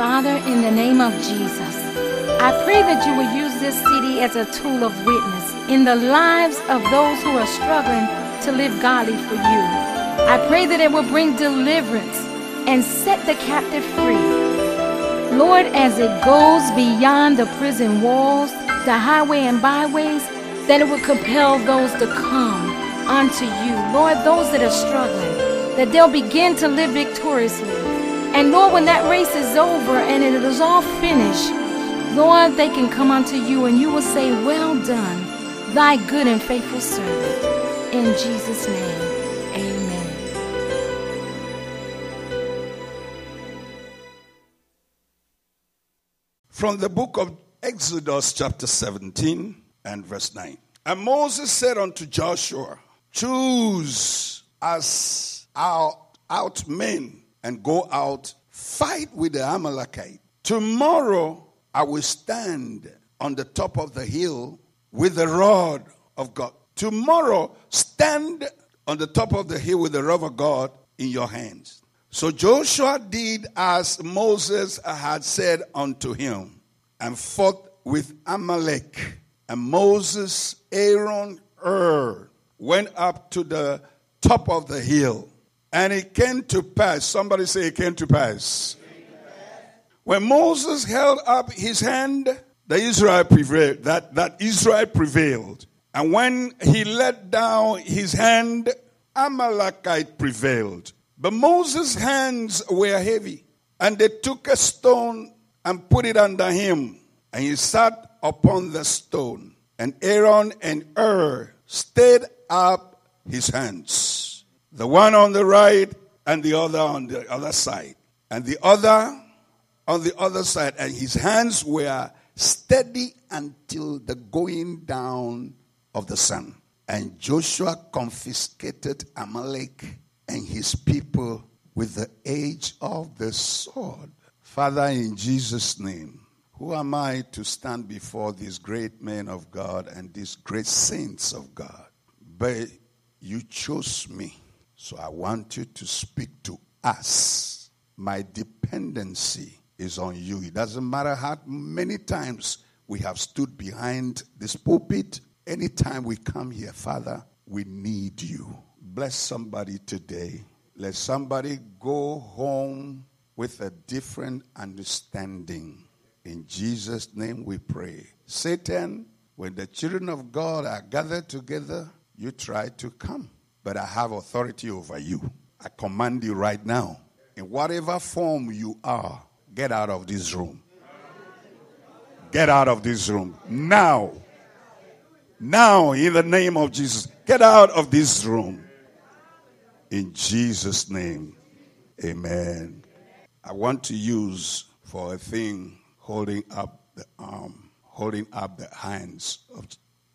Father, in the name of Jesus, I pray that you will use this city as a tool of witness in the lives of those who are struggling to live godly for you. I pray that it will bring deliverance and set the captive free. Lord, as it goes beyond the prison walls, the highway and byways, that it will compel those to come unto you. Lord, those that are struggling, that they'll begin to live victoriously. And Lord, when that race is over and it is all finished, Lord, they can come unto you and you will say, Well done, thy good and faithful servant. In Jesus' name, amen. From the book of Exodus, chapter 17 and verse 9. And Moses said unto Joshua, Choose us out, out men and go out, fight with the Amalekite. Tomorrow I will stand on the top of the hill with the rod of God. Tomorrow, stand on the top of the hill with the rod of God in your hands. So Joshua did as Moses had said unto him and fought with Amalek. And Moses, Aaron, Hur went up to the top of the hill. And it came to pass, somebody say it came to pass. When Moses held up his hand, the Israel prevailed. That, that Israel prevailed. And when he let down his hand, Amalekite prevailed. But Moses' hands were heavy, and they took a stone and put it under him, and he sat upon the stone. And Aaron and Hur stayed up his hands, the one on the right and the other on the other side, and the other on the other side, and his hands were steady until the going down of the sun. And Joshua confiscated Amalek and his people with the edge of the sword. Father, in Jesus' name, who am I to stand before these great men of God and these great saints of God? But you chose me, so I want you to speak to us. My dependency is on you. It doesn't matter how many times we have stood behind this pulpit. Anytime we come here, Father, we need you. Bless somebody today. Let somebody go home with a different understanding. In Jesus' name we pray. Satan, when the children of God are gathered together, you try to come. But I have authority over you. I command you right now. In whatever form you are, get out of this room. Get out of this room. Now. Now, in the name of Jesus, get out of this room. In Jesus' name, amen. I want to use for a thing holding up the arm, holding up the hands of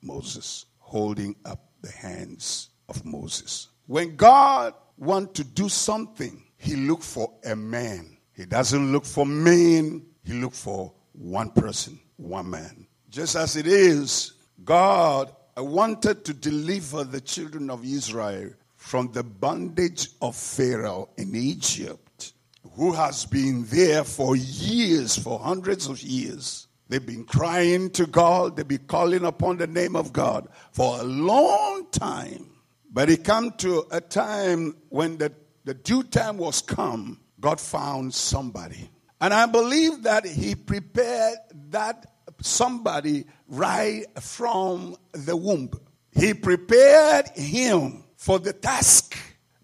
Moses, holding up the hands of Moses. When God wants to do something, he look for a man. He doesn't look for men, he look for one person, one man. Just as it is, God wanted to deliver the children of Israel from the bondage of Pharaoh in Egypt, who has been there for years, for hundreds of years. They've been crying to God, they've been calling upon the name of God for a long time. But it came to a time when the, the due time was come, God found somebody. And I believe that He prepared that somebody right from the womb. He prepared him for the task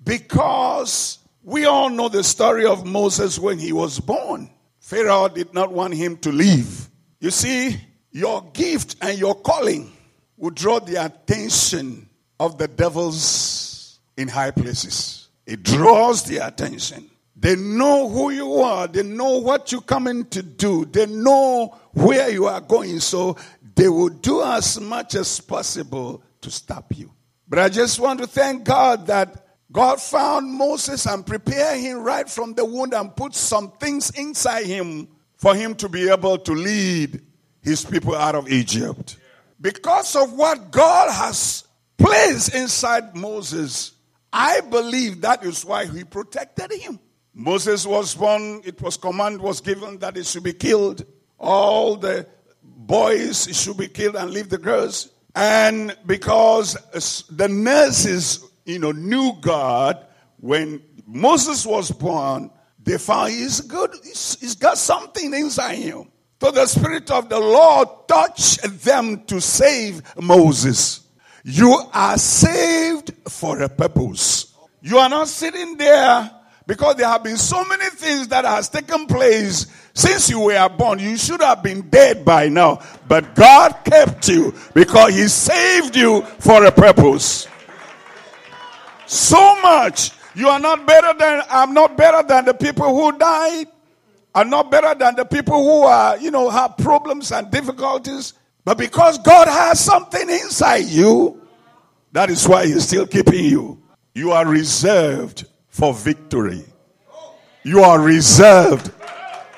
because we all know the story of Moses when he was born. Pharaoh did not want him to leave. You see, your gift and your calling will draw the attention of the devils in high places. It draws their attention. They know who you are. They know what you're coming to do. They know where you are going. So they will do as much as possible to stop you. But I just want to thank God that God found Moses and prepared him right from the womb and put some things inside him for him to be able to lead his people out of Egypt. Because of what God has placed inside Moses, I believe that is why he protected him. Moses was born, it was command was given that he should be killed. All the boys should be killed and leave the girls. And because the nurses, you know, knew God, when Moses was born, they found he's good, he's, he's got something inside him. So the Spirit of the Lord touched them to save Moses. You are saved for a purpose. You are not sitting there because there have been so many things that has taken place since you were born. You should have been dead by now. But God kept you because He saved you for a purpose. So much. You are not better than, I'm not better than the people who died. I'm not better than the people who are, you know, have problems and difficulties. But because God has something inside you, that is why He's still keeping you. You are reserved for victory. You are reserved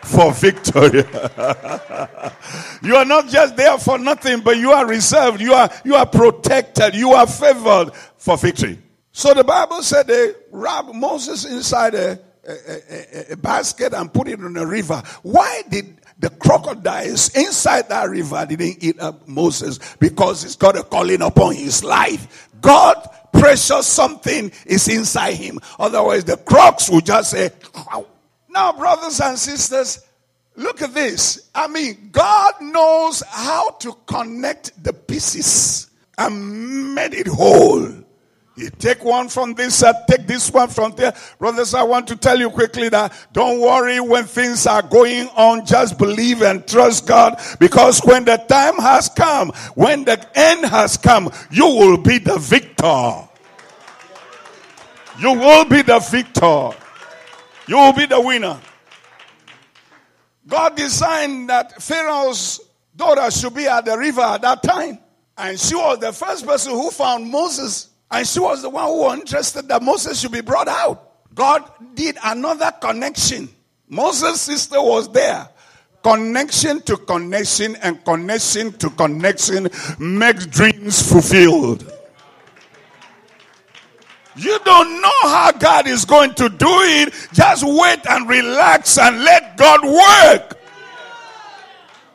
for victory. you are not just there for nothing, but you are reserved. You are, you are protected. You are favored for victory. So the Bible said they wrapped Moses inside a, a, a, a basket and put it in a river. Why did the crocodiles inside that river didn't eat up Moses? Because he's got a calling upon his life. God precious something is inside him. Otherwise, the crocs will just say, Ow. Now, brothers and sisters, look at this. I mean, God knows how to connect the pieces and made it whole. You take one from this side, take this one from there. Brothers, I want to tell you quickly that don't worry when things are going on. Just believe and trust God because when the time has come, when the end has come, you will be the victor. You will be the victor. You will be the winner. God designed that Pharaoh's daughter should be at the river at that time. And she was the first person who found Moses. And she was the one who was interested that Moses should be brought out. God did another connection. Moses' sister was there. Connection to connection and connection to connection makes dreams fulfilled. You don't know how God is going to do it. Just wait and relax and let God work.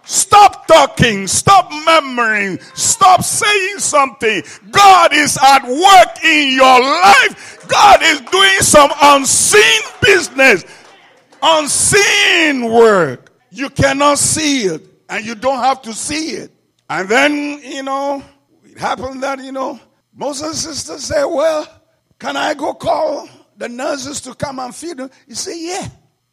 Stop talking. Stop murmuring. Stop saying something. God is at work in your life. God is doing some unseen business, unseen work. You cannot see it, and you don't have to see it. And then, you know, it happened that, you know, Moses' sister said, Well, can I go call the nurses to come and feed him? He said, Yeah.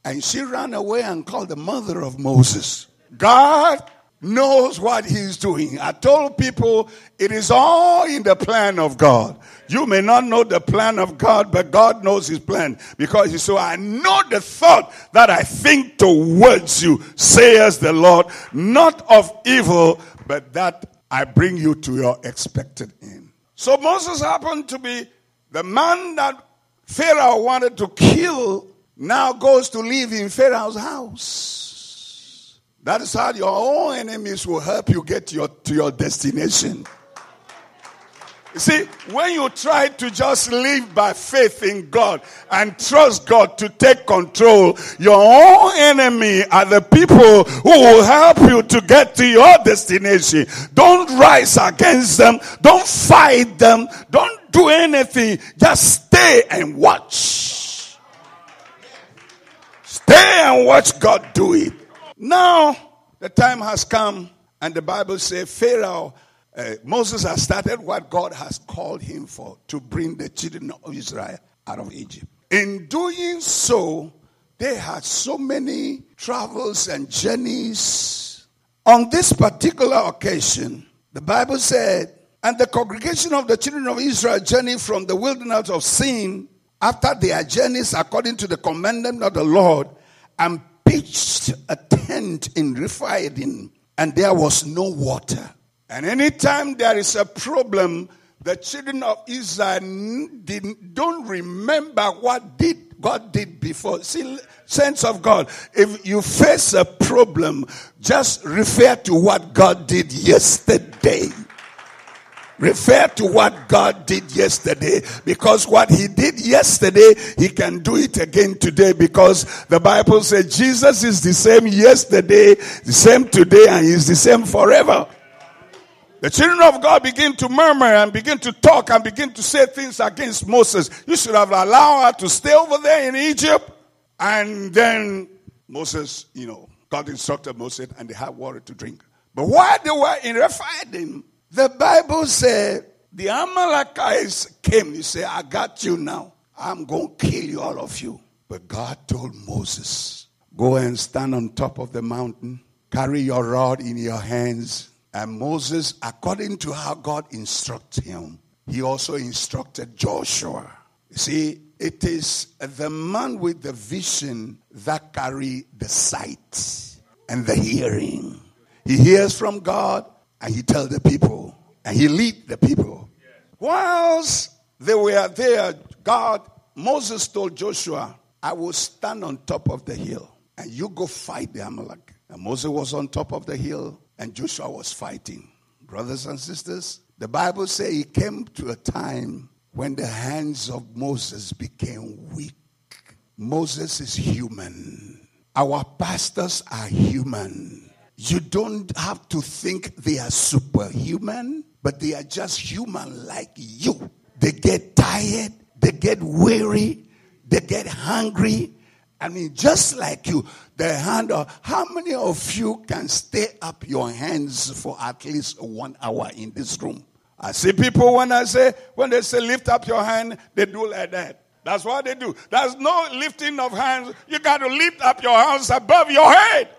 And she ran away and called the mother of Moses. God knows what he's doing. I told people it is all in the plan of God. You may not know the plan of God, but God knows his plan because he said, I know the thought that I think towards you, says the Lord, not of evil, but that I bring you to your expected end. So Moses happened to be the man that Pharaoh wanted to kill now goes to live in Pharaoh's house. That is how your own enemies will help you get your, to your destination. You see, when you try to just live by faith in God and trust God to take control, your own enemy are the people who will help you to get to your destination. Don't rise against them. Don't fight them. Don't do anything. Just stay and watch. Stay and watch God do it. Now, the time has come, and the Bible says Pharaoh uh, Moses has started what God has called him for to bring the children of Israel out of Egypt. In doing so, they had so many travels and journeys. On this particular occasion, the Bible said, and the congregation of the children of Israel journeyed from the wilderness of Sin after their journeys according to the commandment of the Lord and pitched a tent in Rephidim, and there was no water. And anytime there is a problem, the children of Israel don't remember what did God did before. See, sense of God. If you face a problem, just refer to what God did yesterday. Refer to what God did yesterday because what he did yesterday, he can do it again today because the Bible says Jesus is the same yesterday, the same today, and he's the same forever. The children of God begin to murmur and begin to talk and begin to say things against Moses. You should have allowed her to stay over there in Egypt. And then Moses, you know, God instructed Moses and they had water to drink. But while they were in Rephidim, the Bible said the Amalekites came. He said, I got you now. I'm going to kill you, all of you. But God told Moses, Go and stand on top of the mountain, carry your rod in your hands. And Moses, according to how God instructed him, he also instructed Joshua. You see, it is the man with the vision that carry the sight and the hearing. He hears from God and he tells the people and he lead the people. Whilst they were there, God, Moses told Joshua, I will stand on top of the hill and you go fight the Amalek. And Moses was on top of the hill and Joshua was fighting. Brothers and sisters, the Bible says it came to a time when the hands of Moses became weak. Moses is human. Our pastors are human. You don't have to think they are superhuman, but they are just human like you. They get tired, they get weary, they get hungry. I mean, just like you, the hand of how many of you can stay up your hands for at least one hour in this room? I see people when I say, when they say lift up your hand, they do like that. That's what they do. There's no lifting of hands. You got to lift up your hands above your head.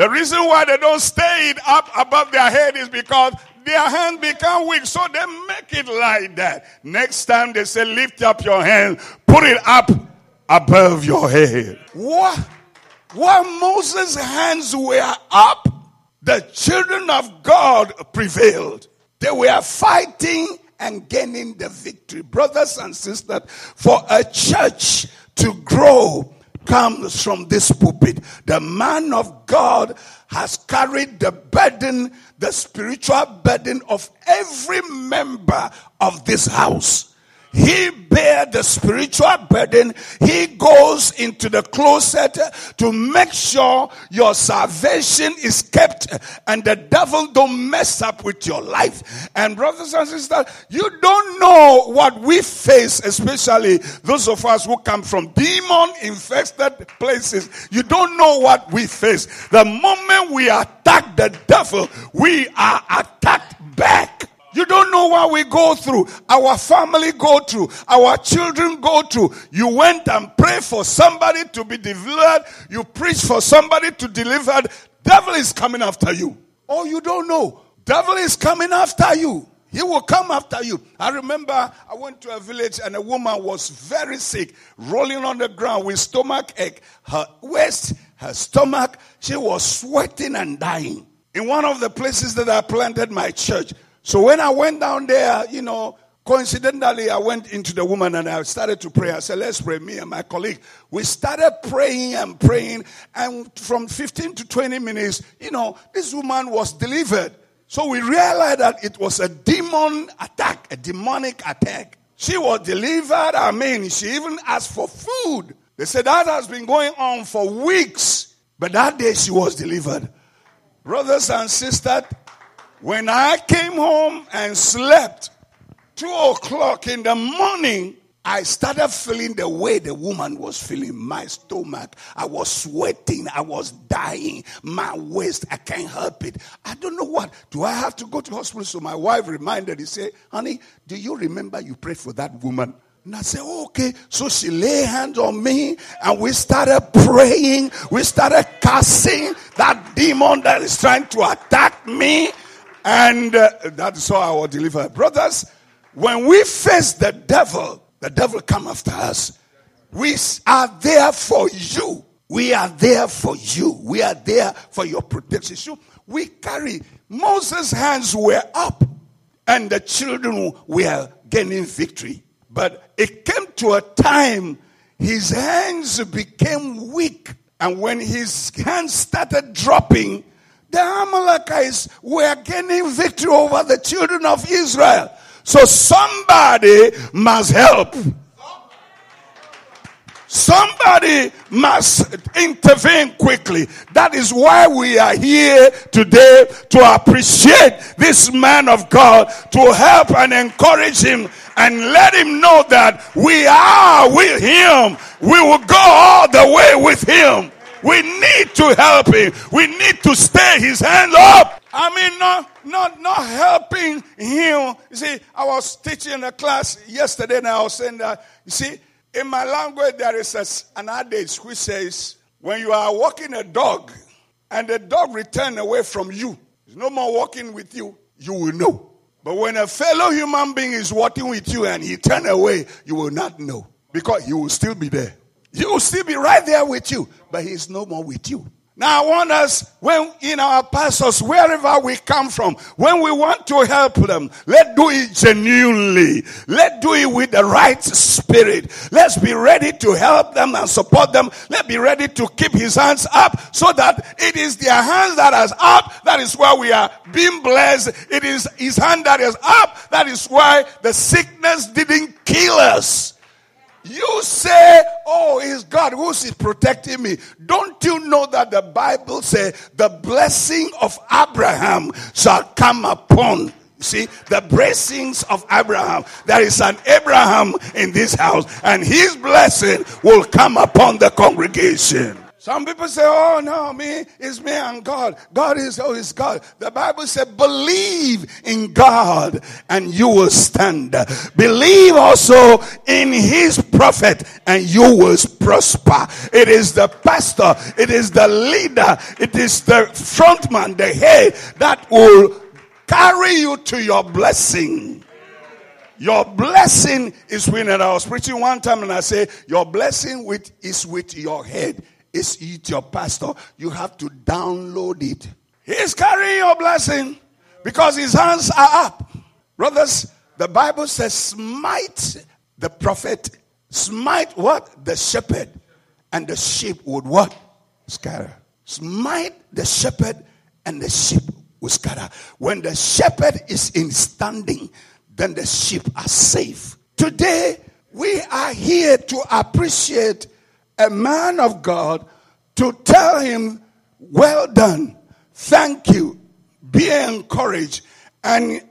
The reason why they don't stay it up above their head is because their hand become weak, so they make it like that. Next time they say, lift up your hand, put it up above your head. What? While Moses' hands were up, the children of God prevailed. They were fighting and gaining the victory. Brothers and sisters, for a church to grow comes from this pulpit. The man of God has carried the burden, the spiritual burden of every member of this house. He bear the spiritual burden. He goes into the closet to make sure your salvation is kept and the devil don't mess up with your life. And brothers and sisters, you don't know what we face, especially those of us who come from demon infested places. You don't know what we face. The moment we attack the devil, we are attacked back. Know what we go through. Our family go through. Our children go through. You went and prayed for somebody to be delivered. You preach for somebody to deliver. Devil is coming after you. Oh, you don't know. Devil is coming after you. He will come after you. I remember I went to a village and a woman was very sick, rolling on the ground with stomach ache. Her waist, her stomach, she was sweating and dying. In one of the places that I planted my church, so when I went down there, you know, coincidentally, I went into the woman and I started to pray. I said, let's pray. Me and my colleague, we started praying and praying. And from 15 to 20 minutes, you know, this woman was delivered. So we realized that it was a demon attack, a demonic attack. She was delivered. I mean, she even asked for food. They said that has been going on for weeks. But that day she was delivered. Brothers and sisters, when I came home and slept, two o'clock in the morning, I started feeling the way the woman was feeling. My stomach, I was sweating, I was dying, my waist, I can't help it. I don't know what. Do I have to go to hospital? So my wife reminded, he said, honey, do you remember you prayed for that woman? And I said, oh, okay. So she lay hands on me and we started praying. We started casting that demon that is trying to attack me. And uh, that's how I will deliver. Brothers, when we face the devil, the devil come after us. We are there for you. We are there for you. We are there for your protection. So we carry Moses' hands were up and the children were gaining victory. But it came to a time his hands became weak. And when his hands started dropping, the Amalekites were gaining victory over the children of Israel. So somebody must help. Somebody must intervene quickly. That is why we are here today to appreciate this man of God, to help and encourage him and let him know that we are with him. We will go all the way with him. We need to help him. We need to stay his hand up. I mean, not, not, not helping him. You see, I was teaching a class yesterday and I was saying that, you see, in my language, there is an adage which says, when you are walking a dog and the dog return away from you, is no more walking with you, you will know. But when a fellow human being is walking with you and he turn away, you will not know because he will still be there. He will still be right there with you, but he's no more with you. Now, I want us, when in our pastors, wherever we come from, when we want to help them, let's do it genuinely. Let's do it with the right spirit. Let's be ready to help them and support them. Let's be ready to keep his hands up so that it is their hands that is up. That is why we are being blessed. It is his hand that is up. That is why the sickness didn't kill us. You say, Oh, is God who's protecting me? Don't you know that the Bible says the blessing of Abraham shall come upon See, the blessings of Abraham. There is an Abraham in this house, and his blessing will come upon the congregation. Some people say, oh no, me, it's me and God. God is, oh, it's God. The Bible said, believe in God and you will stand. Believe also in his prophet and you will prosper. It is the pastor, it is the leader, it is the frontman, the head that will carry you to your blessing. Your blessing is winning. I was preaching one time and I say, Your blessing with is with your head is with your pastor, you have to download it. He's carrying your blessing because his hands are up. Brothers, the Bible says, smite the prophet, smite what? The shepherd, and the sheep would what? Scatter. Smite the shepherd, and the sheep would scatter. When the shepherd is in standing, then the sheep are safe. Today, we are here to appreciate a man of God to tell him, Well done, thank you, be encouraged. And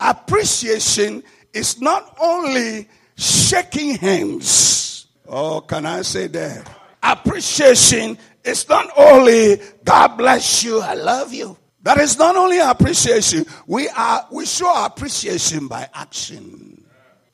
appreciation is not only shaking hands. Oh, can I say that? Appreciation is not only God bless you, I love you. That is not only appreciation. We are we show appreciation by action.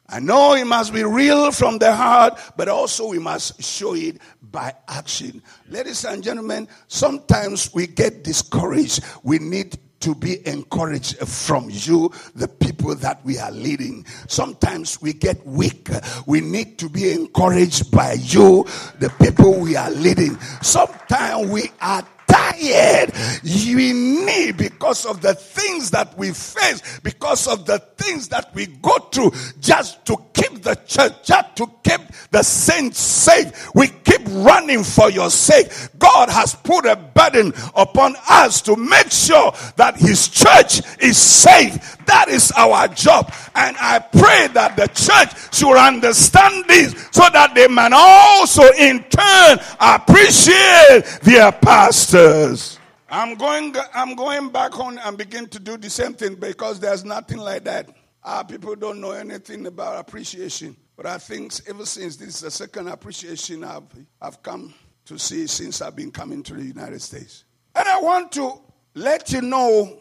I know it must be real from the heart, but also we must show it by action. Ladies and gentlemen, sometimes we get discouraged. We need to be encouraged from you, the people that we are leading. Sometimes we get weak. We need to be encouraged by you, the people we are leading. Sometimes we are tired. We need because of the things that we face, because of the things that we go through, just to keep the church, just to keep the saints safe. We keep running for your sake. God has put a burden upon us to make sure that his church is safe. That is our job. And I pray that the church should understand this so that they may also in turn appreciate their I'm going, I'm going back home and begin to do the same thing because there's nothing like that. Our people don't know anything about appreciation. But I think ever since this is the second appreciation I've, I've come to see since I've been coming to the United States. And I want to let you know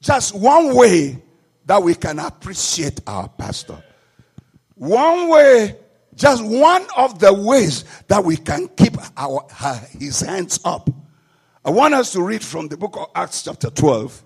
just one way that we can appreciate our pastor. One way, just one of the ways that we can keep our, his hands up. I want us to read from the book of Acts, chapter 12.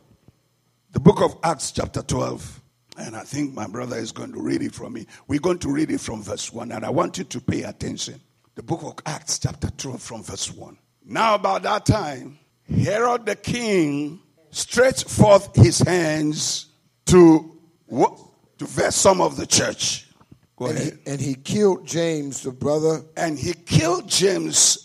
The book of Acts, chapter 12. And I think my brother is going to read it from me. We're going to read it from verse 1, and I want you to pay attention. The book of Acts, chapter 12, from verse 1. Now, about that time, Herod the king stretched forth his hands to, to vex some of the church. Go and ahead. He, and he killed James, the brother. And he killed James,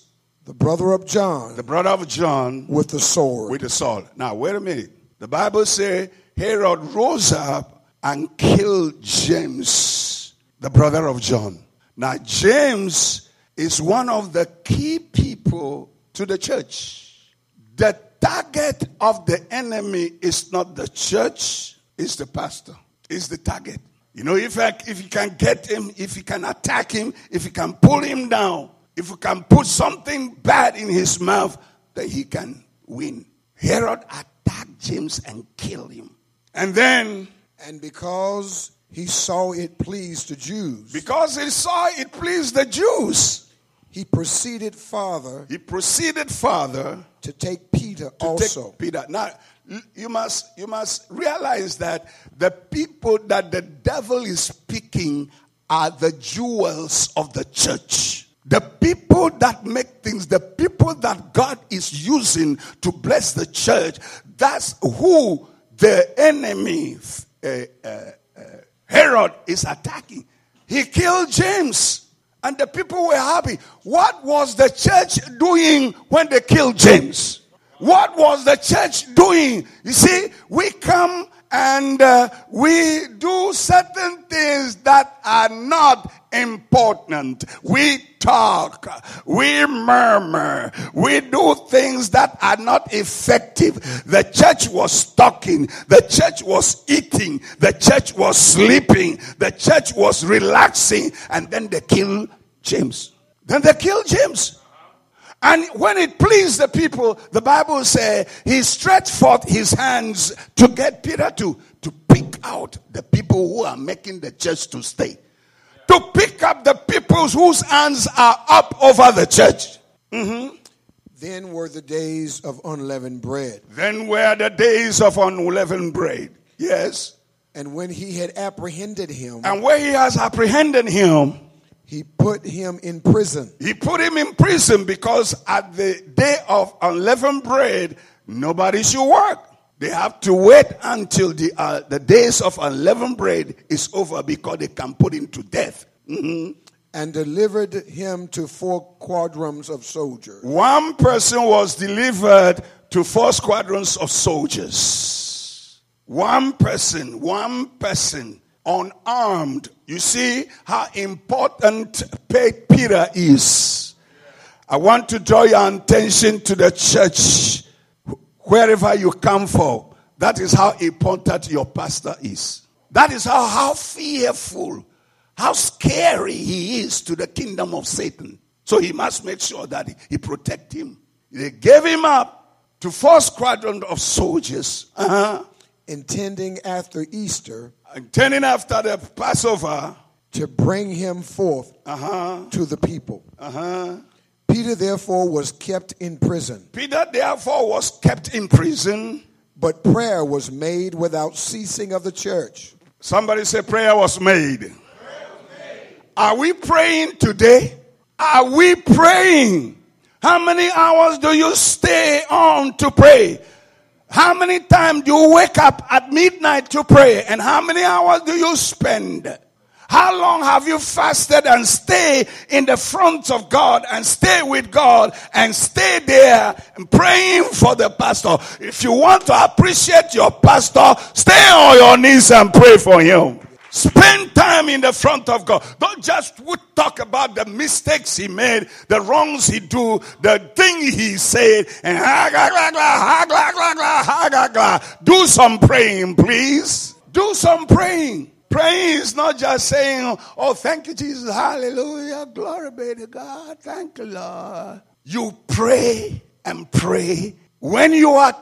the brother of John, the brother of John, with the sword. with the sword. Now, wait a minute. The Bible says Herod rose up and killed James, the brother of John. Now, James is one of the key people to the church. The target of the enemy is not the church, it's the pastor. It's the target. You know, if, I, if you can get him, if you can attack him, if you can pull him down, if you can put something bad in his mouth, that he can win. Herod attacked James and killed him. And then, And because he saw it pleased the Jews, because he saw it pleased the Jews, he proceeded farther he proceeded further to take Peter to also. take Peter. Now, you must you must realize that the people that the devil is picking are the jewels of the church. The people that make things, the people that God is using to bless the church, that's who the enemy, uh, uh, uh, Herod, is attacking. He killed James, and the people were happy. What was the church doing when they killed James? What was the church doing? You see, we come and uh, we do certain things that are not important. We talk, we murmur, we do things that are not effective. The church was talking, the church was eating, the church was sleeping, the church was relaxing, and then they kill James. Then they kill James. And when it pleased the people, the Bible says he stretched forth his hands to get Peter to, to pick out the people who are making the church to stay. To pick up the people whose hands are up over the church. Mm-hmm. Then were the days of unleavened bread. Then were the days of unleavened bread. Yes. And when he had apprehended him, And where he has apprehended him, he put him in prison he put him in prison because at the day of unleavened bread, nobody should work. They have to wait until the, uh, the days of unleavened bread is over because they can put him to death. Mhm. and delivered him to four quadrums of soldiers. One person was delivered to four squadrons of soldiers. One person, one person, unarmed. You see how important Peter is. I want to draw your attention to the church, wherever you come from. That is how important your pastor is. That is how, how fearful, how scary he is to the kingdom of Satan. So he must make sure that he, he protect him. They gave him up to four squadron of soldiers, uh-huh, intending after Easter and turning after the Passover, to bring him forth uh-huh, to the people. uh-huh. Peter therefore was kept in prison, Peter therefore was kept in prison. but prayer was made without ceasing of the church. Somebody say prayer was made. Are we praying today? Are we praying? How many hours do you stay on to pray? How many times do you wake up at midnight to pray? And how many hours do you spend? How long have you fasted and stay in the front of God and stay with God and stay there and praying for the pastor? If you want to appreciate your pastor, stay on your knees and pray for him. Spend time in the front of God. Don't just talk about the mistakes he made, the wrongs he do, the thing he said, and do some praying, please. Do some praying. Praying is not just saying, oh, thank you, Jesus, hallelujah, glory be to God, thank you, Lord. You pray and pray. When you are,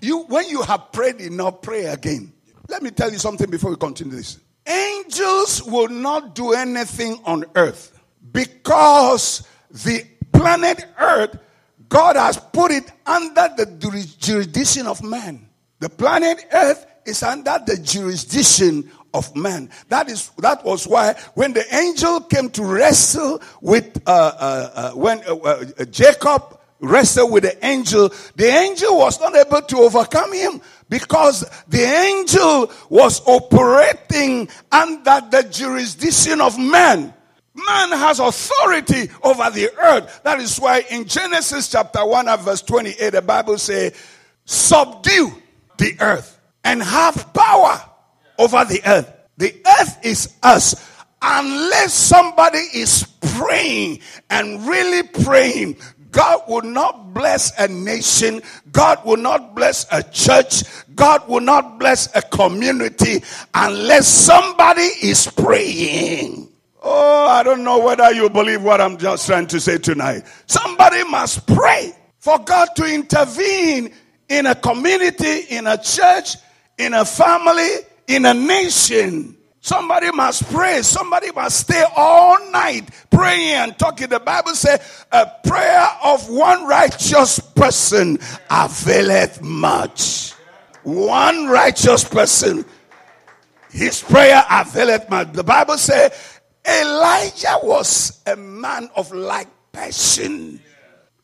you, when you have prayed enough, pray again. Let me tell you something before we continue this. Angels will not do anything on earth because the planet earth, God has put it under the jurisdiction of man. The planet earth is under the jurisdiction of man. That is that was why when the angel came to wrestle with uh, uh, uh, when uh, uh, Jacob wrestled with the angel, the angel was not able to overcome him because the angel was operating under the jurisdiction of man. Man has authority over the earth. That is why in Genesis chapter 1 and verse 28, the Bible says, subdue the earth and have power over the earth. The earth is us. Unless somebody is praying and really praying, God will not bless a nation. God will not bless a church. God will not bless a community unless somebody is praying. Oh, I don't know whether you believe what I'm just trying to say tonight. Somebody must pray for God to intervene in a community, in a church, in a family, in a nation. Somebody must pray. Somebody must stay all night praying and talking. The Bible says a prayer of one righteous person availeth much. One righteous person, his prayer availeth much. The Bible says Elijah was a man of like passion.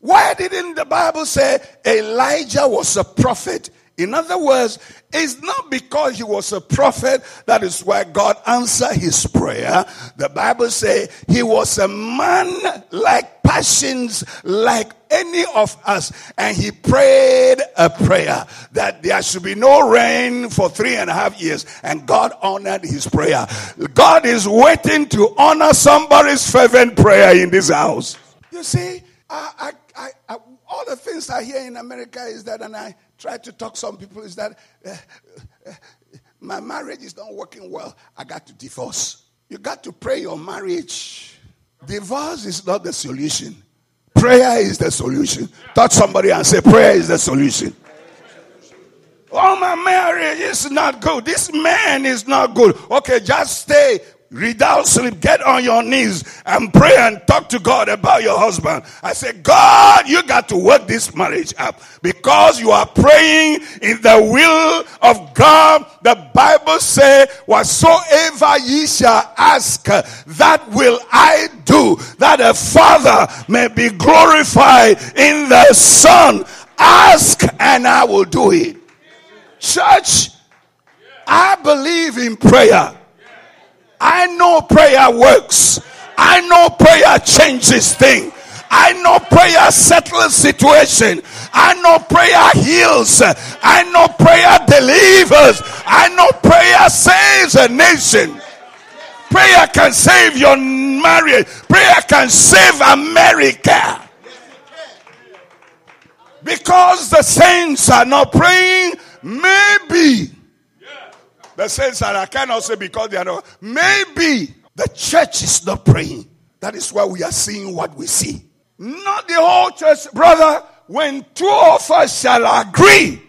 Why didn't the Bible say Elijah was a prophet? In other words, it's not because he was a prophet that is why God answered his prayer. The Bible says he was a man like passions like any of us and he prayed a prayer that there should be no rain for three and a half years and God honored his prayer. God is waiting to honor somebody's fervent prayer in this house. You see, I, I, all the things I hear in America is that, and I try to talk some people is that uh, uh, my marriage is not working well. I got to divorce. You got to pray your marriage. Divorce is not the solution. Prayer is the solution. Touch somebody and say, Prayer is the solution. Oh, my marriage is not good. This man is not good. Okay, just stay Without sleep, get on your knees and pray and talk to God about your husband. I say, God, you got to work this marriage up because you are praying in the will of God. The Bible says, whatsoever ye shall ask, that will I do, that the Father may be glorified in the Son. Ask and I will do it. Church, I believe in prayer. I know prayer works. I know prayer changes things. I know prayer settles situation. I know prayer heals. I know prayer delivers. I know prayer saves a nation. Prayer can save your marriage. Prayer can save America. Because the saints are not praying, maybe the saints are, I cannot say because they are not. Maybe the church is not praying. That is why we are seeing what we see. Not the whole church, brother. When two of us shall agree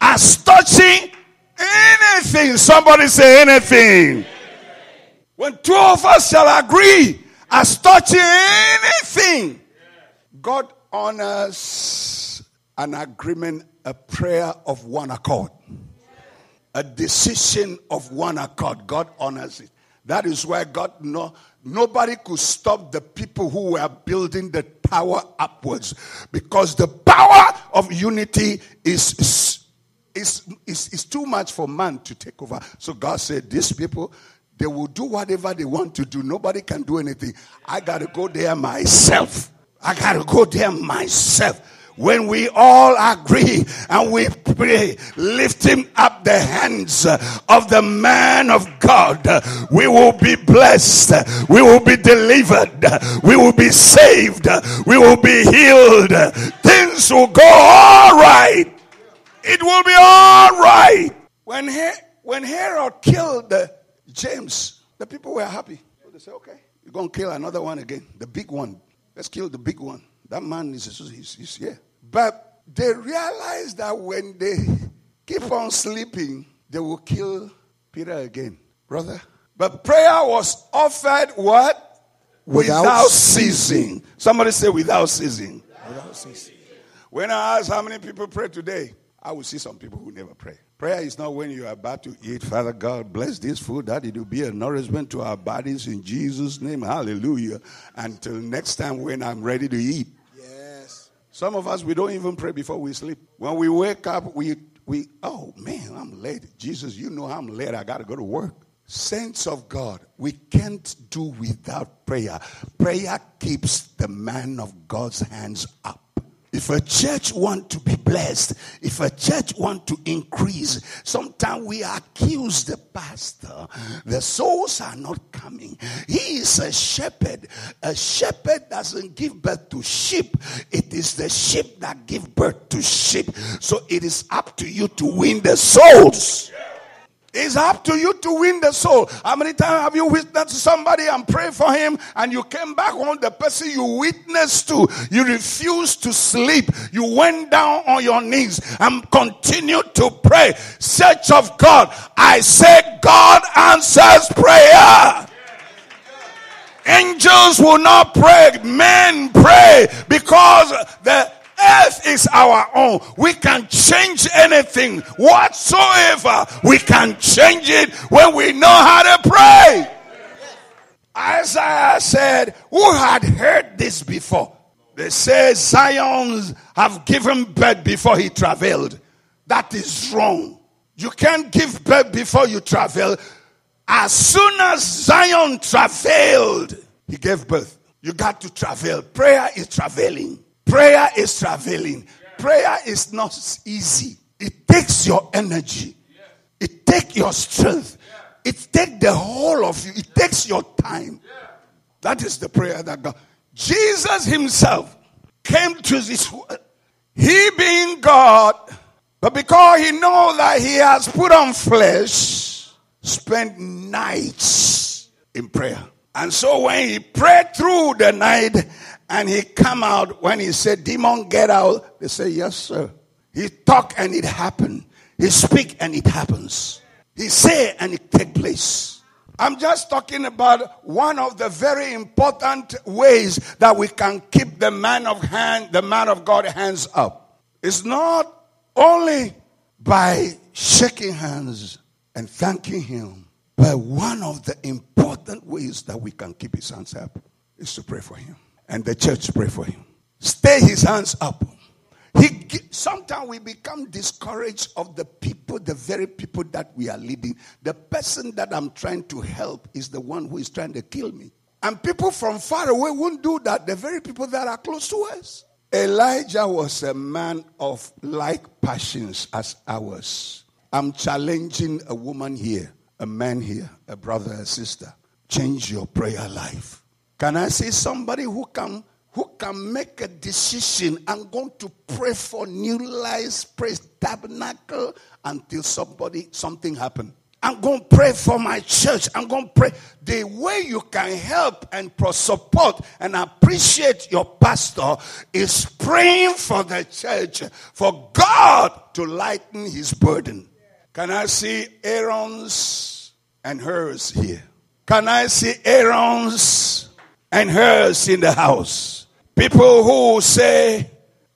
as touching anything, somebody say anything. When two of us shall agree as touching anything, God honors an agreement, a prayer of one accord a decision of one accord. God honors it. That is why God no nobody could stop the people who were building the tower upwards because the power of unity is is, is, is, is too much for man to take over. So God said, These people, they will do whatever they want to do. Nobody can do anything. I got to go there myself. I got to go there myself when we all agree and we pray, lift him up the hands of the man of God, we will be blessed, we will be delivered, we will be saved, we will be healed. Things will go all right. It will be all right. When, he- when Herod killed James, the people were happy. They said, okay, you're going to kill another one again, the big one. Let's kill the big one. That man is he's, he's here. But they realized that when they keep on sleeping, they will kill Peter again. Brother. But prayer was offered what? Without Without ceasing. Somebody say without ceasing. Without ceasing. When I ask how many people pray today, I will see some people who never pray. Prayer is not when you are about to eat. Father God, bless this food that it will be a nourishment to our bodies in Jesus' name. Hallelujah. Until next time when I'm ready to eat. Yes. Some of us, we don't even pray before we sleep. When we wake up, we, we oh man, I'm late. Jesus, you know I'm late. I got to go to work. Saints of God, we can't do without prayer. Prayer keeps the man of God's hands up. If a church want to be blessed, if a church want to increase, sometimes we accuse the pastor. The souls are not coming. He is a shepherd. A shepherd doesn't give birth to sheep. It is the sheep that give birth to sheep. So it is up to you to win the souls. It's up to you to win the soul. How many times have you witnessed somebody and pray for him and you came back home, the person you witnessed to, you refused to sleep. You went down on your knees and continued to pray. Search of God. I say God answers prayer. Angels will not pray. Men pray because the earth is our own. We can change anything whatsoever. We can change it when we know how to pray. Isaiah said, Who had heard this before? They say Zion have given birth before he traveled. That is wrong. You can't give birth before you travel. As soon as Zion traveled, he gave birth. You got to travel. Prayer is traveling. Prayer is traveling. Prayer is not easy. It takes your energy. It takes your strength. It takes the whole of you. It takes your time. That is the prayer that God. Jesus himself came to this world. He being God, but because he knows that he has put on flesh, spent nights in prayer. And so when he prayed through the night and he come out when he said, demon get out, they say, yes, sir. He talk and it happen. He speak and it happens. He say and it take place. I'm just talking about one of the very important ways that we can keep the man of hand, the man of God hands up. It's not only by shaking hands and thanking him, but one of the important ways that we can keep his hands up is to pray for him and the church pray for him. Stay his hands up. He sometimes we become discouraged of the people, the very people that we are leading. The person that I'm trying to help is the one who is trying to kill me. And people from far away won't do that. The very people that are close to us. Elijah was a man of like passions as ours. I'm challenging a woman here, a man here, a brother, a sister. Change your prayer life. Can I see somebody who can who can make a decision? I'm going to pray for new lives, praise tabernacle until somebody something happen. I'm going to pray for my church. I'm going to pray. The way you can help and support and appreciate your pastor is praying for the church, for God to lighten his burden. Can I see Aaron's and Hurs here? Can I see Aaron's and Hurs in the house. People who say,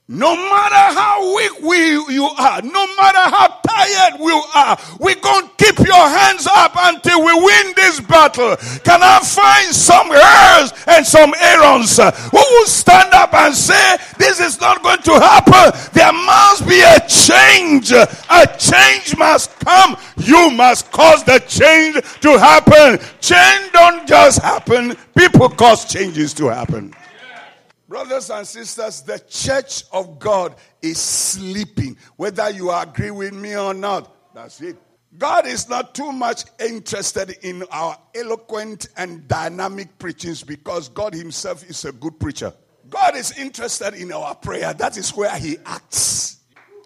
no matter how weak we, you are, no matter how tired we are, we're going to keep your hands up until we win this battle. Can I find some Hurs and some Aarons uh, who will stand up and say, this is not going to happen. There must be a change. A change must come. You must cause the change to happen. Change don't just happen. People cause changes to happen. Brothers and sisters, the church of God is sleeping, whether you agree with me or not. That's it. God is not too much interested in our eloquent and dynamic preachings because God Himself is a good preacher. God is interested in our prayer. That is where He acts.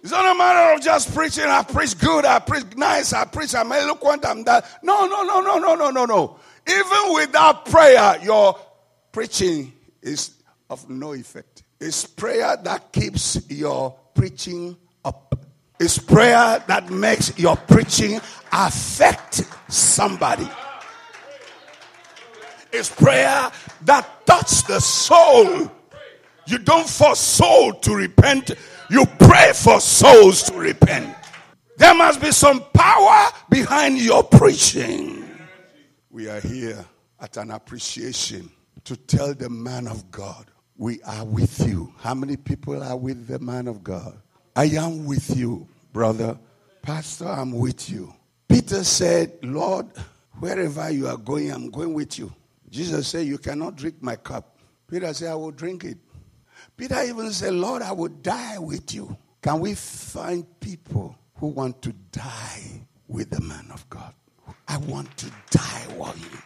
It's not a matter of just preaching. I preach good, I preach nice, I preach, I'm eloquent, I'm that. No, no, no, no, no, no, no, no. Even without prayer, your preaching is of no effect. It's prayer that keeps your preaching up. It's prayer that makes your preaching affect somebody. It's prayer that touches the soul. You don't force soul to repent. You pray for souls to repent. There must be some power behind your preaching. We are here at an appreciation to tell the man of God we are with you. How many people are with the man of God? I am with you, brother. Pastor, I'm with you. Peter said, Lord, Wherever you are going, I'm going with you. Jesus said, You cannot drink my cup. Peter said, I will drink it. Peter even said, Lord, I will die with you. Can we find people who want to die with the man of God? I want to die while you.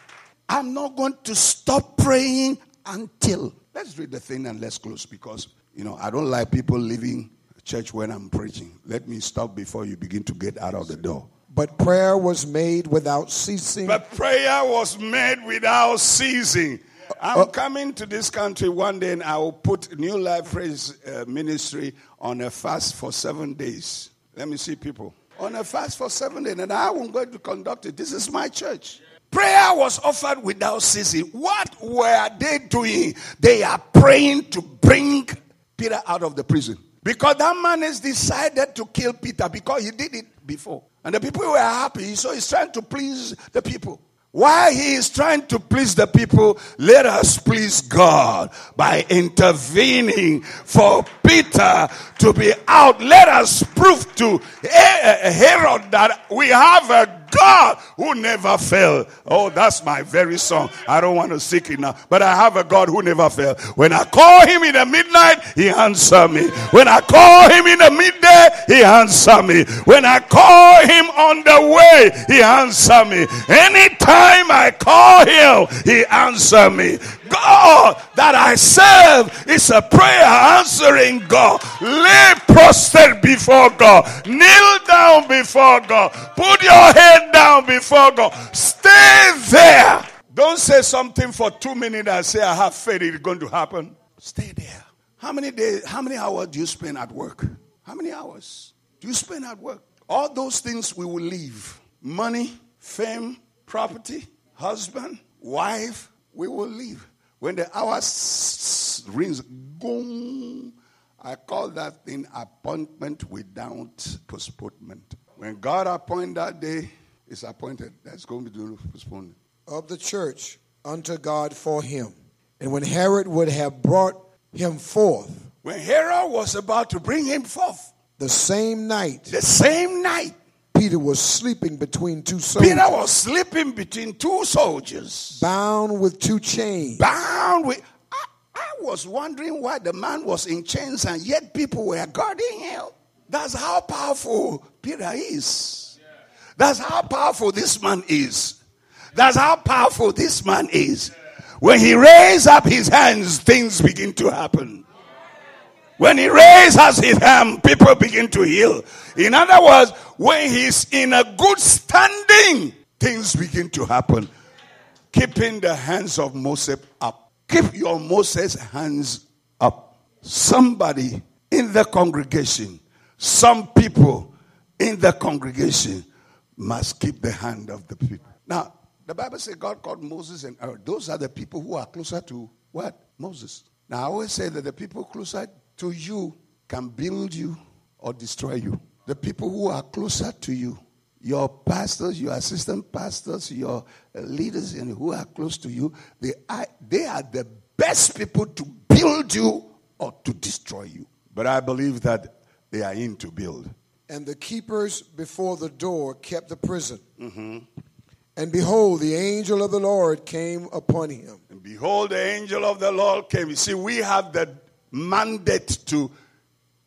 I'm not going to stop praying until. Let's read the thing and let's close because, you know, I don't like people leaving church when I'm preaching. Let me stop before you begin to get out of the door. But prayer was made without ceasing. But prayer was made without ceasing. I'm uh, coming to this country one day and I will put New Life Praise uh, Ministry on a fast for seven days. Let me see people. On a fast for seven days, and I am going to conduct it. This is my church. Prayer was offered without ceasing. What were they doing? They are praying to bring Peter out of the prison. Because that man has decided to kill Peter because he did it before. And the people were happy, so he's trying to please the people. While he is trying to please the people, let us please God by intervening for Peter to be out. Let us prove to Herod that we have a God who never failed. Oh, that's my very song. I don't want to seek it now, but I have a God who never failed. When I call him in the midnight, he answer me. When I call him in the midday, he answer me. When I call him on the way, he answer me. Anytime I call him, he answer me. God that I serve is a prayer answering God. Lay prostrate before God. Kneel down before God. Put your head down before God. Stay there. Don't say something for two minutes and say, I have faith it's going to happen. Stay there. How many days, how many hours do you spend at work? How many hours do you spend at work? All those things we will leave money, fame, property, husband, wife, we will leave. When the hour rings, boom, I call that thing appointment without postponement. When God appoint that day, it's appointed. That's going to be postponed. Of the church unto God for him. And when Herod would have brought him forth, when Herod was about to bring him forth, the same night, the same night, Peter was sleeping between two soldiers. Peter was sleeping between two soldiers. Bound with two chains. Bound with. I, I was wondering why the man was in chains and yet people were guarding him. That's how powerful Peter is. That's how powerful this man is. That's how powerful this man is. When he raises up his hands, things begin to happen. When he raises his hand, people begin to heal. In other words, when he's in a good standing, things begin to happen. Keeping the hands of Moses up. Keep your Moses hands up. Somebody in the congregation, some people in the congregation must keep the hand of the people. Now, the Bible says God called Moses and. Those are the people who are closer to what? Moses. Now, I always say that the people closer to you can build you or destroy you. The people who are closer to you, your pastors, your assistant pastors, your leaders, and who are close to you, they are, they are the best people to build you or to destroy you. But I believe that they are in to build. And the keepers before the door kept the prison. Mm-hmm. And behold, the angel of the Lord came upon him. And behold, the angel of the Lord came. You see, we have the mandate to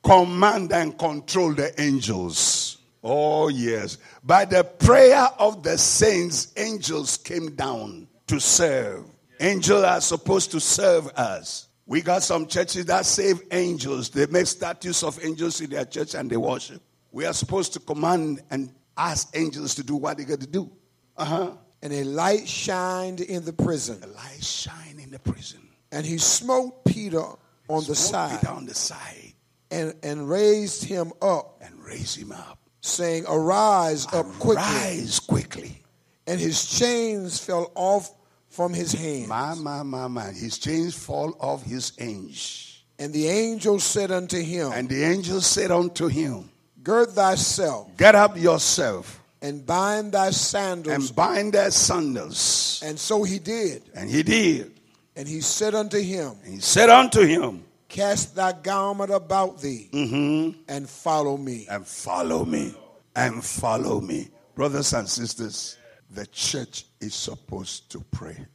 command and control the angels. Oh, yes. By the prayer of the saints, angels came down to serve. Angels are supposed to serve us. We got some churches that save angels. They make statues of angels in their church and they worship. We are supposed to command and ask angels to do what they got to do. Uh huh. And a light shined in the prison. A light shined in the prison. And he smote Peter on the side. on the side. And, and raised him up. And raised him up. Saying, Arise up quickly. Arise quickly. And his chains fell off from his hands. My, my, my, my. His chains fall off his hands. And the angel said unto him. And the angel said unto him. Gird thyself. Get up yourself. And bind thy sandals. And bind thy sandals. And so he did. And he did. And he said unto him, He said unto him, Cast thy garment about thee mm-hmm. and follow me. And follow me. And follow me. Brothers and sisters, the church is supposed to pray.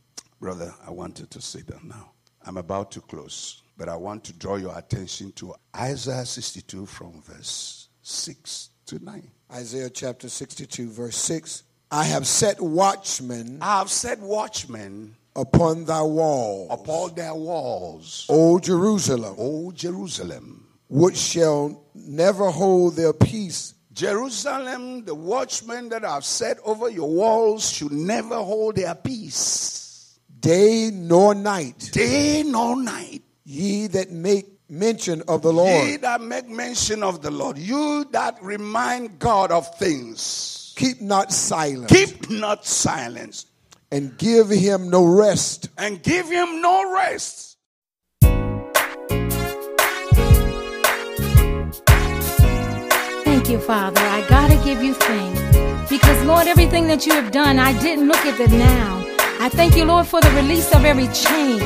Brother, I want you to sit down now. I'm about to close, but I want to draw your attention to Isaiah 62 from verse 6 to 9. Isaiah chapter 62, verse 6. I have set watchmen I have set watchmen upon thy wall, upon their walls, O Jerusalem, O Jerusalem. which shall never hold their peace Jerusalem, the watchmen that I've set over your walls should never hold their peace, day nor night. day nor night. Ye that make mention of the Lord. Ye that make mention of the Lord, you that remind God of things, keep not silence. keep not silence and give him no rest and give him no rest. Thank you, Father. I gotta give you thanks. Because, Lord, everything that you have done, I didn't look at the now. I thank you, Lord, for the release of every chain.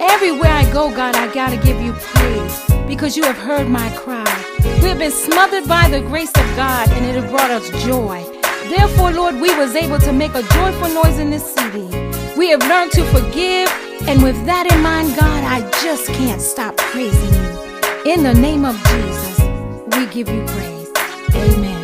Everywhere I go, God, I gotta give you praise. Because you have heard my cry. We have been smothered by the grace of God, and it has brought us joy. Therefore, Lord, we was able to make a joyful noise in this city. We have learned to forgive, and with that in mind, God, I just can't stop praising you. In the name of Jesus, we give you praise.